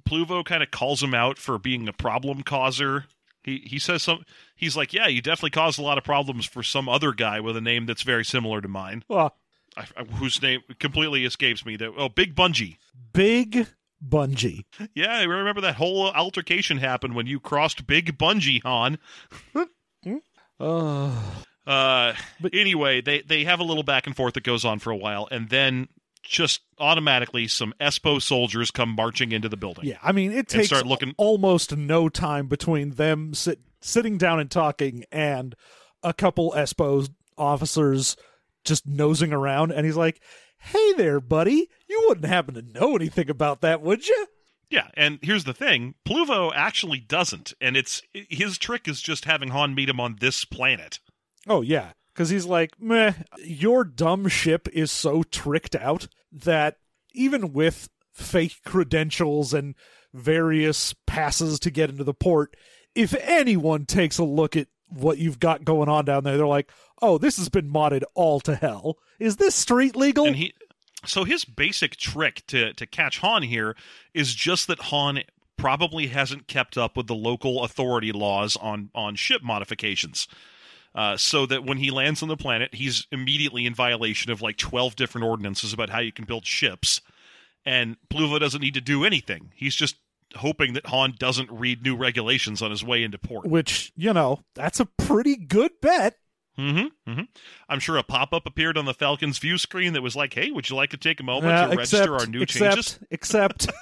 Ploovo kind of calls him out for being a problem causer. He he says some. He's like, "Yeah, you definitely caused a lot of problems for some other guy with a name that's very similar to mine, well, I, I- whose name completely escapes me. That oh, Big Bungie. big bungee. Yeah, I remember that whole altercation happened when you crossed Big Bungie, Han." Uh, Uh, But- anyway, they they have a little back and forth that goes on for a while, and then just automatically some Espo soldiers come marching into the building. yeah, I mean, it takes start looking- almost no time between them sit, sitting down and talking and a couple Espo officers just nosing around. And he's like, Hey there, buddy. You wouldn't happen to know anything about that, would you? Yeah, and here's the thing: Ploovo actually doesn't, and it's his trick is just having Han meet him on this planet. Oh yeah, because he's like, meh. Your dumb ship is so tricked out that even with fake credentials and various passes to get into the port, if anyone takes a look at what you've got going on down there, they're like, "Oh, this has been modded all to hell. Is this street legal?" And he, so his basic trick to to catch Han here is just that Han probably hasn't kept up with the local authority laws on on ship modifications. Uh, so that when he lands on the planet, he's immediately in violation of like twelve different ordinances about how you can build ships, and Ploovo doesn't need to do anything. He's just hoping that Han doesn't read new regulations on his way into port. Which you know, that's a pretty good bet. Mm-hmm, mm-hmm. I'm sure a pop-up appeared on the Falcon's view screen that was like, "Hey, would you like to take a moment Uh, to register our new except, changes?" except.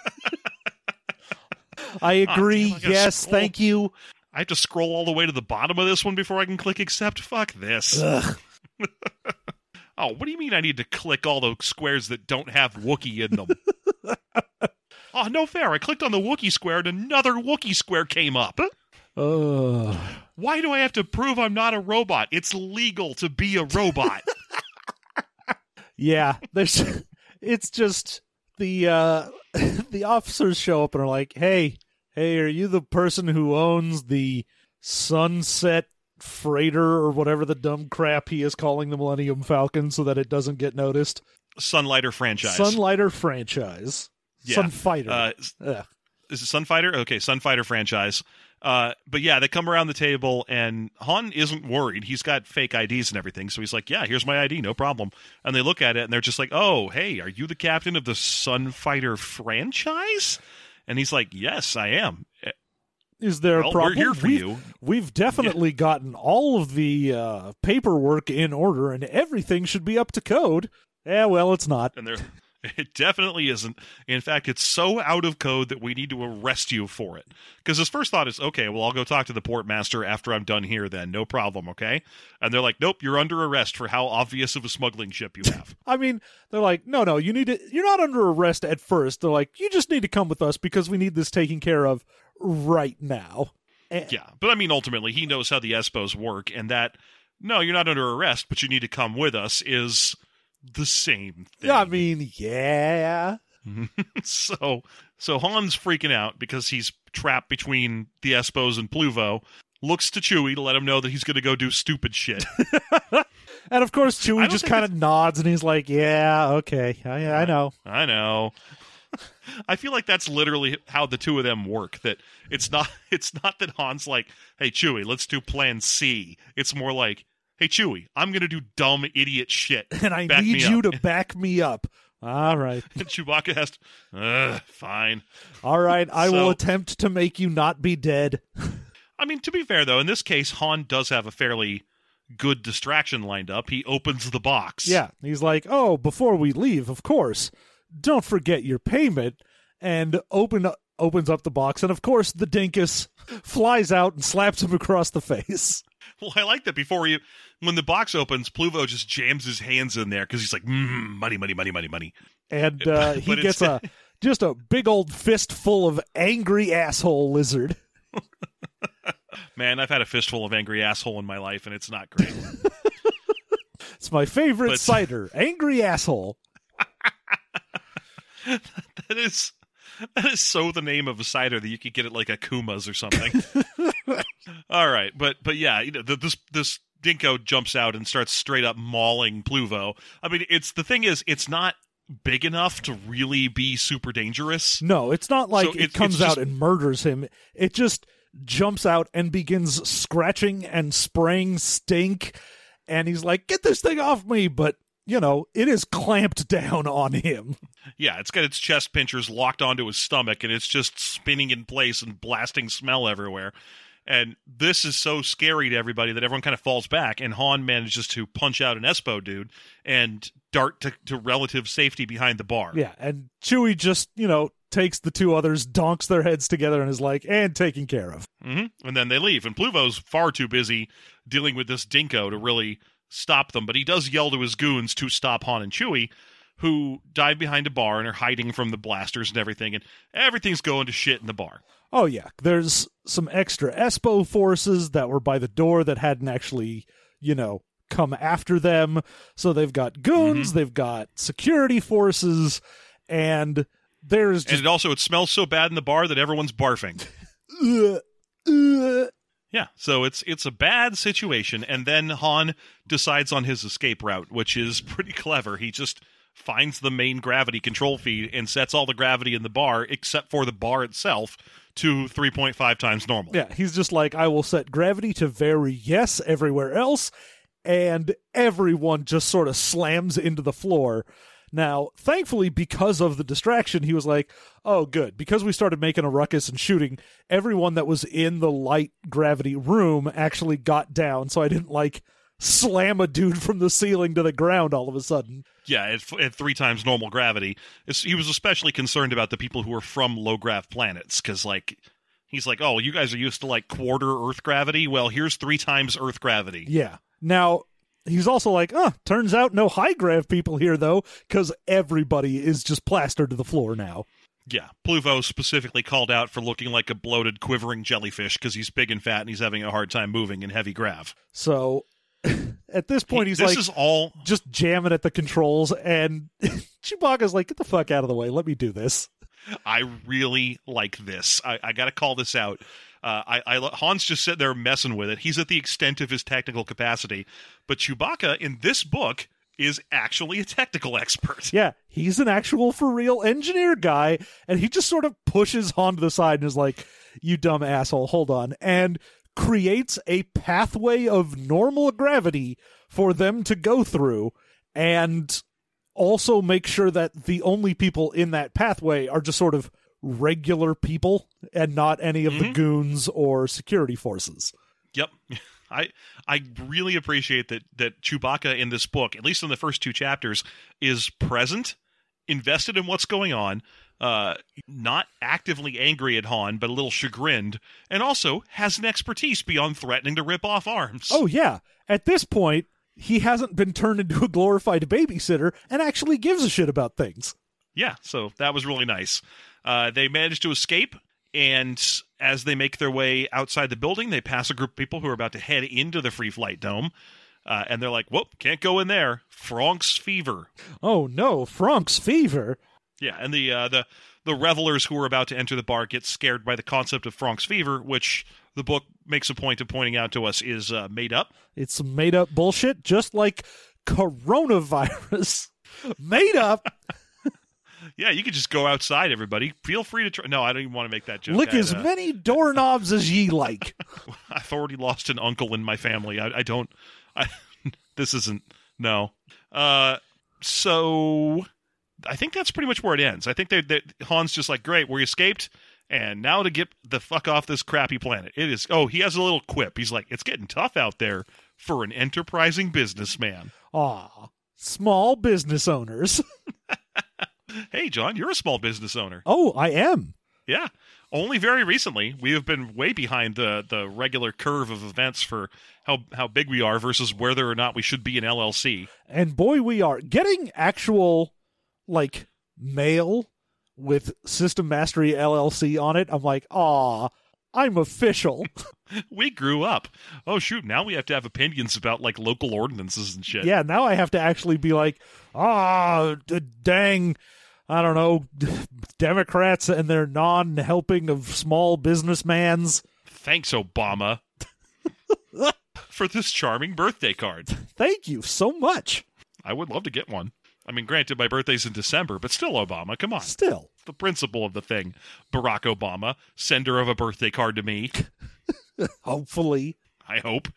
I Ah, agree. damn, I yes, scroll. thank you. I have to scroll all the way to the bottom of this one before I can click accept. Fuck this. Oh, what do you mean I need to click all the squares that don't have Wookiee in them? oh, no fair. I clicked on the Wookiee square and another Wookiee square came up. Ugh. Why do I have to prove I'm not a robot? It's legal to be a robot. Yeah, there's. It's just the uh the officers show up and are like, "Hey, hey, are you the person who owns the Sunset Freighter or whatever the dumb crap he is calling the Millennium Falcon so that it doesn't get noticed? Sunlighter franchise. Sunlighter franchise, Yeah. Sunfighter. uh, is it Sunfighter? Okay, Sunfighter franchise. Uh, but yeah, they come around the table, and Han isn't worried. He's got fake IDs and everything, so he's like, "Yeah, here's my ID, no problem." And they look at it, and they're just like, "Oh, hey, are you the captain of the Sunfighter franchise?" And he's like, "Yes, I am." Is there a problem? we're here for we've, you. We've definitely gotten all of the uh, paperwork in order, and everything should be up to code. Yeah, well, it's not. And there, it definitely isn't. In fact, it's so out of code that we need to arrest you for it. Because his first thought is, okay, well, I'll go talk to the port master after I'm done here. Then, no problem. Okay. And they're like, nope, you're under arrest for how obvious of a smuggling ship you have. I mean, they're like, no, no, you need to. You're not under arrest at first. They're like, you just need to come with us because we need this taken care of right now. And- yeah, but I mean, ultimately, he knows how the Espos work, and that no, you're not under arrest, but you need to come with us is the same thing. Yeah, I mean, yeah. so so Han's freaking out because he's trapped between the Espos and Ploovo. Looks to Chewie to let him know that he's going to go do stupid shit. And of course, Chewie just kind of nods and he's like, "Yeah, okay, I, I know." I know. I feel like that's literally how the two of them work. That it's not it's not that Han's like, "Hey Chewie, let's do Plan C." It's more like, "Hey Chewie, I'm going to do dumb idiot shit." And I Back need you up. to back me up. All right, And Chewbacca has to, Ugh, fine. all right. I will attempt to make you not be dead. I mean, to be fair though, in this case, Han does have a fairly good distraction lined up. He opens the box. Yeah, he's like, "Oh, before we leave, of course, don't forget your payment." And open opens up the box, and of course, the dinkus flies out and slaps him across the face. Well, I like that before you, when the box opens, Ploovo just jams his hands in there because he's like, mm, money, money, money, money, money. and uh, he gets a just a big old fistful of angry asshole lizard. Man, I've had a fistful of angry asshole in my life, and it's not great. It's my favorite But- cider, angry asshole. that is that is so the name of a cider that you could get at like a Kuma's or something. All right, but but yeah, you know, the, this this dinko jumps out and starts straight up mauling Ploovo. I mean, it's the thing is, it's not big enough to really be super dangerous. No, it's not like So it, it- comes just- out and murders him. It just jumps out and begins scratching and spraying stink. And he's like, "Get this thing off me!" But you know, it is clamped down on him. Yeah, it's got its chest pinchers locked onto his stomach, and it's just spinning in place and blasting smell everywhere. And this is so scary to everybody that everyone kind of falls back. And Han manages to punch out an Espo dude and dart to, to relative safety behind the bar. Yeah, and Chewie just you know takes the two others, donks their heads together, and is like, "And taken care of." hmm And then they leave. And Ploovo's far too busy dealing with this dinko to really stop them. But he does yell to his goons to stop Han and Chewie, who dive behind a bar and are hiding from the blasters and everything. And everything's going to shit in the bar. Oh yeah, there's some extra Espo forces that were by the door that hadn't actually, you know, come after them. So they've got goons, Mm-hmm. they've got security forces, and there's And it also it smells so bad in the bar that everyone's barfing. uh, uh, Yeah, so it's it's a bad situation, and then Han decides on his escape route, which is pretty clever. He just finds the main gravity control feed and sets all the gravity in the bar, except for the bar itself, to three point five times normal. yeah, he's just like, I will set gravity to very yes everywhere else, and everyone just sort of slams into the floor. Now, thankfully, because of the distraction, he was like, oh, good. Because we started making a ruckus and shooting, everyone that was in the light gravity room actually got down, so I didn't, like, slam a dude from the ceiling to the ground all of a sudden. Yeah, at, at three times normal gravity. It's- he was especially concerned about the people who were from low grav planets, because like. He's like, oh, you guys are used to like quarter Earth gravity. Well, here's three times Earth gravity. Yeah. Now, he's also like, uh, turns out no high grav people here, though, because everybody is just plastered to the floor now. Yeah, Ploovo specifically called out for looking like a bloated, quivering jellyfish because he's big and fat and he's having a hard time moving in heavy grav. So at this point, he's this like is all. just jamming at the controls, and Chewbacca's like, "Get the fuck out of the way! Let me do this." I really like this. I, I got to call this out. Uh, I, I Han's just sitting there messing with it. He's at the extent of his technical capacity, but Chewbacca in this book is actually a technical expert. Yeah, he's an actual for real engineer guy, and he just sort of pushes Han to the side and is like, "You dumb asshole, hold on," and creates a pathway of normal gravity for them to go through, and also make sure that the only people in that pathway are just sort of regular people and not any of the Mhm. goons or security forces. Yep. I I really appreciate that that Chewbacca in this book, at least in the first two chapters, is present, invested in what's going on, uh, not actively angry at Han, but a little chagrined, and also has an expertise beyond threatening to rip off arms. Oh yeah, at this point he hasn't been turned into a glorified babysitter and actually gives a shit about things. Yeah, so that was really nice. Uh, they manage to escape, and as they make their way outside the building, they pass a group of people who are about to head into the Free Flight Dome. Uh, and they're like, whoop, can't go in there. Franck's fever. Oh no, Franck's fever. Yeah, and the uh, the the revelers who are about to enter the bar get scared by the concept of Franck's fever, which the book makes a point of pointing out to us is uh, made up. It's made up bullshit, just like coronavirus. made up. Yeah, you could just go outside, everybody. Feel free to try. No, I don't even want to make that joke. Lick I, as uh, many doorknobs as ye like. I've already lost an uncle in my family. I, I don't. I, this isn't. No. Uh. So, I think that's pretty much where it ends. I think they, they Han's just like, great, we escaped, and now to get the fuck off this crappy planet. It is. Oh, he has a little quip. He's like, it's getting tough out there for an enterprising businessman. Aw, small business owners. Hey, John, you're a small business owner. Oh, I am. Yeah. Only very recently, we have been way behind the, the regular curve of events for how how big we are versus whether or not we should be an LLC. And boy, we are getting actual, like, mail with System Mastery LLC on it. I'm like, aw, I'm official. We grew up. Oh shoot! Now we have to have opinions about like local ordinances and shit. yeah, now I have to actually be like, ah, d- dang, I don't know, Democrats and their non helping of small businessmans. Thanks, Obama, for this charming birthday card. Thank you so much. I would love to get one. I mean, granted, my birthday's in December, but still, Obama. Come on, Still, the principle of the thing. Barack Obama, sender of a birthday card to me. hopefully. I hope.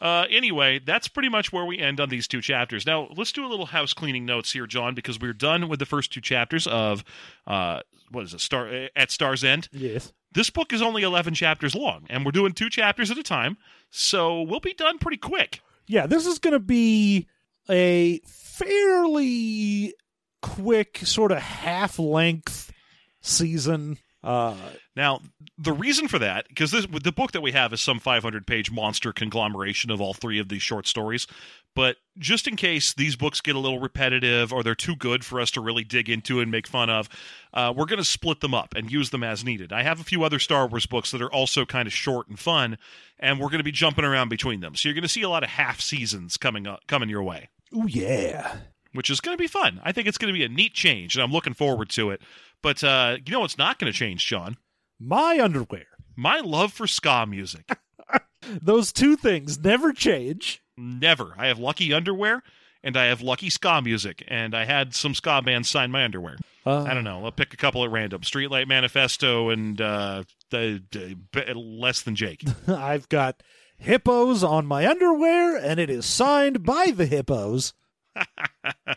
Uh, anyway, that's pretty much where we end on these two chapters. Now, let's do a little house cleaning notes here, John, because we're done with the first two chapters of uh, what is it? Star at Star's End. Yes. This book is only eleven chapters long, and we're doing two chapters at a time, so we'll be done pretty quick. Yeah, this is going to be a fairly quick, sort of half length season. Uh, Now, the reason for that, because this the book that we have is some 500 page monster conglomeration of all three of these short stories. But just in case these books get a little repetitive or they're too good for us to really dig into and make fun of, uh, we're going to split them up and use them as needed. I have a few other Star Wars books that are also kind of short and fun, and we're going to be jumping around between them. So you're going to see a lot of half seasons coming up, coming your way oh, yeah. Which is going to be fun. I think it's going to be a neat change, and I'm looking forward to it. But uh, you know what's not going to change, John? My underwear. My love for ska music. Those two things never change. Never. I have lucky underwear, and I have lucky ska music, and I had some ska bands sign my underwear. Uh, I don't know. I'll pick a couple at random: Streetlight Manifesto and uh, the, the less than Jake. I've got hippos on my underwear, and it is signed by the hippos. oh,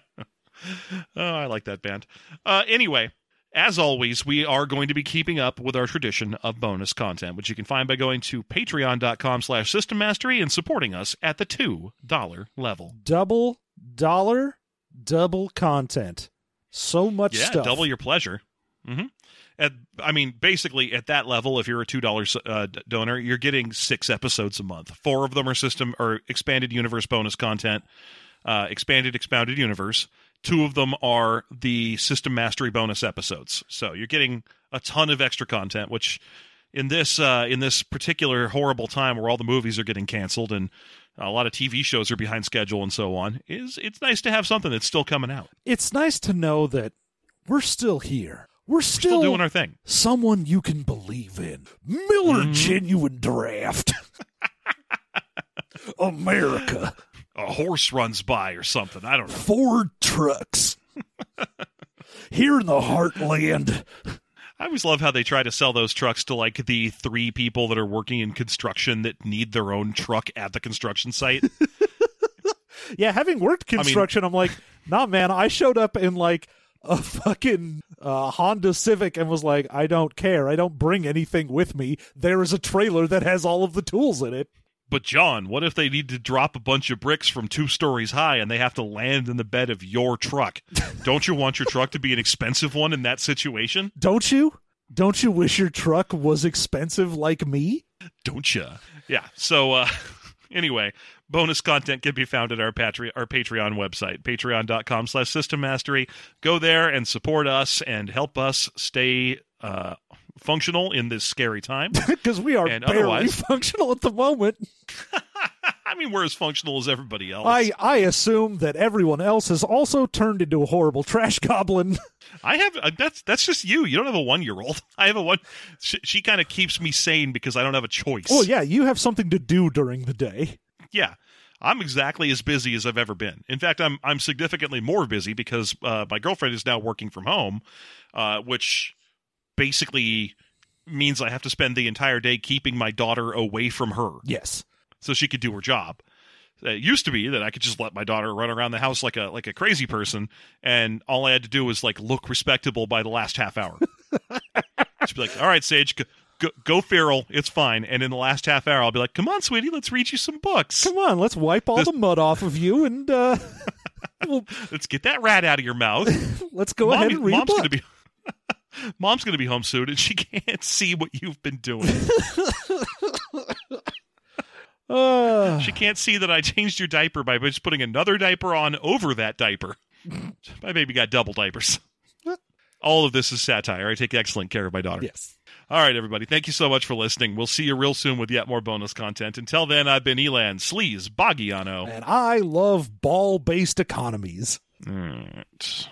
I like that band. Uh, anyway, as always, we are going to be keeping up with our tradition of bonus content, which you can find by going to patreon.com slash system mastery and supporting us at the $2 level. Double dollar, double content. So much Yeah, stuff. double your pleasure. Mm-hmm. At, I mean, basically, at that level, if you're a two dollars uh, donor, you're getting six episodes a month. Four of them are system or expanded universe bonus content, uh, expanded expounded universe. Two of them are the system mastery bonus episodes. So you're getting a ton of extra content, which in this uh, in this particular horrible time where all the movies are getting canceled and a lot of TV shows are behind schedule and so on, is it's nice to have something that's still coming out. it's nice to know that we're still here. We're still, Still doing our thing. someone you can believe in. Miller Mhm. Genuine Draft. America. A horse runs by or something. I don't know. Ford trucks. Here in the heartland. I always love how they try to sell those trucks to like the three people that are working in construction that need their own truck at the construction site. Yeah, having worked construction, I'm like, nah, man, I showed up in like a fucking uh, Honda Civic and was like, I don't care. I don't bring anything with me. There is a trailer that has all of the tools in it. But John, what if they need to drop a bunch of bricks from two stories high and they have to land in the bed of your truck? Don't you want your truck to be an expensive one in that situation? Don't you? Don't you wish your truck was expensive like me? Don't you? Yeah. So uh anyway, bonus content can be found at our Patreon our Patreon website, patreon.com slash system mastery. Go there and support us and help us stay uh functional in this scary time. Because we are And barely otherwise- functional at the moment. I mean, we're as functional as everybody else. I, I assume that everyone else has also turned into a horrible trash goblin. I have uh, that's that's just you. You don't have a one year old. I have a one. She, she kind of keeps me sane because I don't have a choice. well, yeah, you have something to do during the day. yeah. I'm exactly as busy as I've ever been. In fact, I'm I'm significantly more busy because uh, my girlfriend is now working from home, uh, which basically means I have to spend the entire day keeping my daughter away from her Yes. so she could do her job. It used to be that I could just let my daughter run around the house like a like a crazy person, and all I had to do was like look respectable by the last half hour. She'd be like, "All right, Sage, go, go, go feral, it's fine." And in the last half hour, I'll be like, "Come on, sweetie, let's read you some books. Come on, let's wipe all This- the mud off of you and uh, well, Let's get that rat out of your mouth." let's go ahead Mommy- and read mom's a book. Mom's going to be home soon, and she can't see what you've been doing. Uh, She can't see that I changed your diaper by just putting another diaper on over that diaper. my baby got double diapers. All of this is satire. I take excellent care of my daughter. yes. All right, everybody. Thank you so much for listening. We'll see you real soon with yet more bonus content. Until then, I've been Elan Sleaze Boggiano. And I love ball based economies. All right.